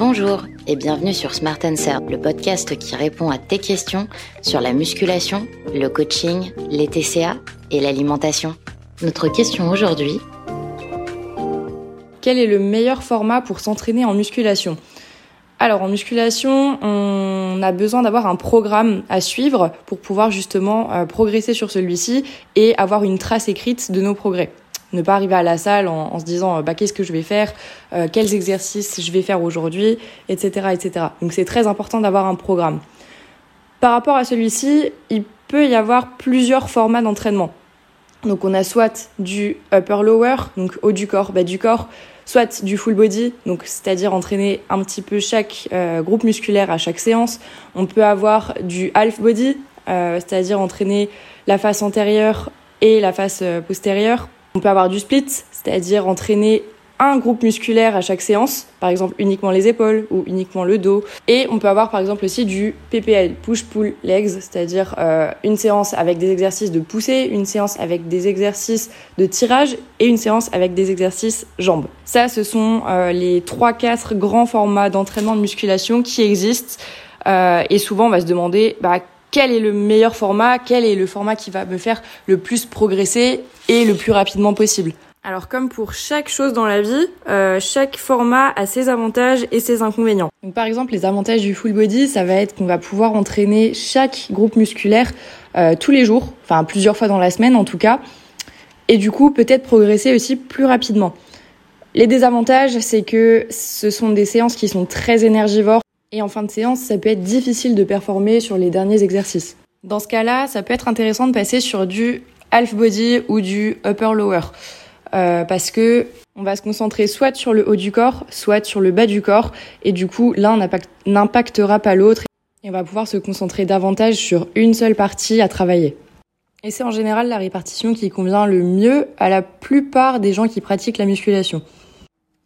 Bonjour et bienvenue sur Smart Answer, le podcast qui répond à tes questions sur la musculation, le coaching, les TCA et l'alimentation. Notre question aujourd'hui Quel est le meilleur format pour s'entraîner en musculation? Alors en musculation, on a besoin d'avoir un programme à suivre pour pouvoir justement euh, progresser sur celui-ci et avoir une trace écrite de nos progrès ne pas arriver à la salle en, se disant euh, bah, qu'est-ce que je vais faire, euh, quels exercices je vais faire aujourd'hui, etc., etc. Donc c'est très important d'avoir un programme. Par rapport à celui-ci, il peut y avoir plusieurs formats d'entraînement. Donc on a soit du upper lower, donc haut du corps, bas du corps, soit du full body, donc c'est-à-dire entraîner un petit peu chaque euh, groupe musculaire à chaque séance. On peut avoir du half body, c'est-à-dire entraîner la face antérieure et la face postérieure. On peut avoir du split, c'est-à-dire entraîner un groupe musculaire à chaque séance, par exemple uniquement les épaules ou uniquement le dos. Et on peut avoir par exemple aussi du PPL, push-pull legs, c'est-à-dire euh, une séance avec des exercices de poussée, une séance avec des exercices de tirage et une séance avec des exercices jambes. Ça, ce sont euh, les 3-4 grands formats d'entraînement de musculation qui existent. Euh, et souvent, on va se demander bah, quel est le meilleur format, quel est le format qui va me faire le plus progresser et le plus rapidement possible. Alors comme pour chaque chose dans la vie, euh, chaque format a ses avantages et ses inconvénients. Donc, par exemple, les avantages du full body, ça va être qu'on va pouvoir entraîner chaque groupe musculaire euh, tous les jours, enfin plusieurs fois dans la semaine en tout cas, et du coup peut-être progresser aussi plus rapidement. Les désavantages, c'est que ce sont des séances qui sont très énergivores et en fin de séance, ça peut être difficile de performer sur les derniers exercices. Dans ce cas-là, ça peut être intéressant de passer sur du half body ou du upper lower. Euh, parce que on va se concentrer soit sur le haut du corps, soit sur le bas du corps, et du coup l'un n'impactera pas l'autre, et on va pouvoir se concentrer davantage sur une seule partie à travailler. Et c'est en général la répartition qui convient le mieux à la plupart des gens qui pratiquent la musculation.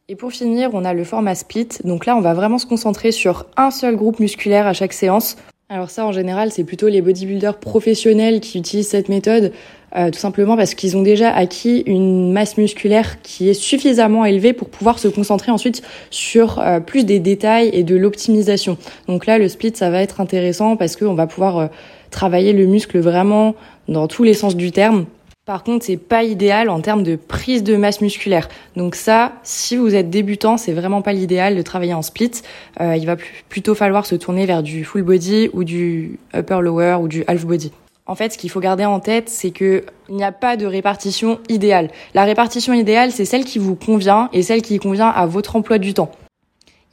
Et pour finir, on a le format split. Donc là, on va vraiment se concentrer sur un seul groupe musculaire à chaque séance. Alors ça, en général, c'est plutôt les bodybuilders professionnels qui utilisent cette méthode, euh, tout simplement parce qu'ils ont déjà acquis une masse musculaire qui est suffisamment élevée pour pouvoir se concentrer ensuite sur euh, plus des détails et de l'optimisation. Donc là, le split, ça va être intéressant parce qu'on va pouvoir euh, travailler le muscle vraiment dans tous les sens du terme. Par contre, c'est pas idéal en termes de prise de masse musculaire. Donc ça, si vous êtes débutant, c'est vraiment pas l'idéal de travailler en split. Euh, il va plutôt falloir se tourner vers du full body ou du upper lower ou du half body. En fait, ce qu'il faut garder en tête, c'est que il n'y a pas de répartition idéale. La répartition idéale, c'est celle qui vous convient et celle qui convient à votre emploi du temps.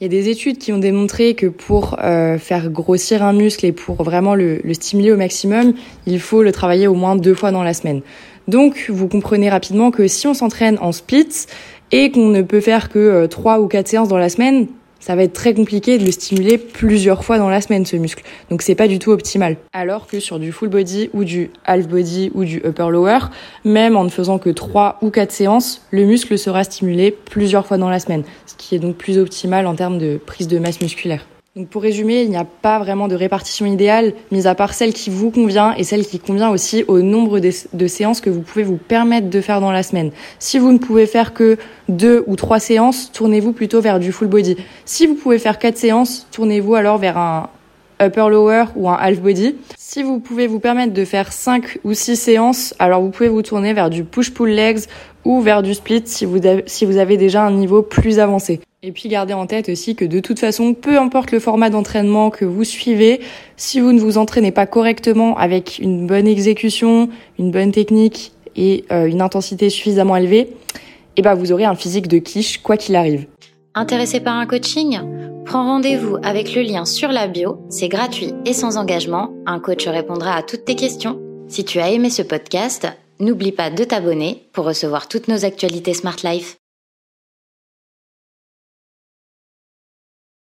Il y a des études qui ont démontré que pour euh, faire grossir un muscle et pour vraiment le, le stimuler au maximum, il faut le travailler au moins deux fois dans la semaine. Donc, vous comprenez rapidement que si on s'entraîne en split et qu'on ne peut faire que euh, trois ou quatre séances dans la semaine, ça va être très compliqué de le stimuler plusieurs fois dans la semaine ce muscle. Donc c'est pas du tout optimal. Alors que sur du full body ou du half body ou du upper lower, même en ne faisant que trois ou quatre séances, le muscle sera stimulé plusieurs fois dans la semaine, ce qui est donc plus optimal en termes de prise de masse musculaire. Donc pour résumer, il n'y a pas vraiment de répartition idéale, mis à part celle qui vous convient et celle qui convient aussi au nombre de séances que vous pouvez vous permettre de faire dans la semaine. Si vous ne pouvez faire que deux ou trois séances, tournez-vous plutôt vers du full body. Si vous pouvez faire quatre séances, tournez-vous alors vers un upper lower ou un half body. Si vous pouvez vous permettre de faire cinq ou six séances, alors vous pouvez vous tourner vers du push pull legs ou vers du split si vous avez déjà un niveau plus avancé. Et puis gardez en tête aussi que de toute façon, peu importe le format d'entraînement que vous suivez, si vous ne vous entraînez pas correctement avec une bonne exécution, une bonne technique et euh, une intensité suffisamment élevée, eh ben vous aurez un physique de quiche quoi qu'il arrive. Intéressé par un coaching? Prends rendez-vous avec le lien sur la bio, c'est gratuit et sans engagement, un coach répondra à toutes tes questions. Si tu as aimé ce podcast, n'oublie pas de t'abonner pour recevoir toutes nos actualités Smart Life.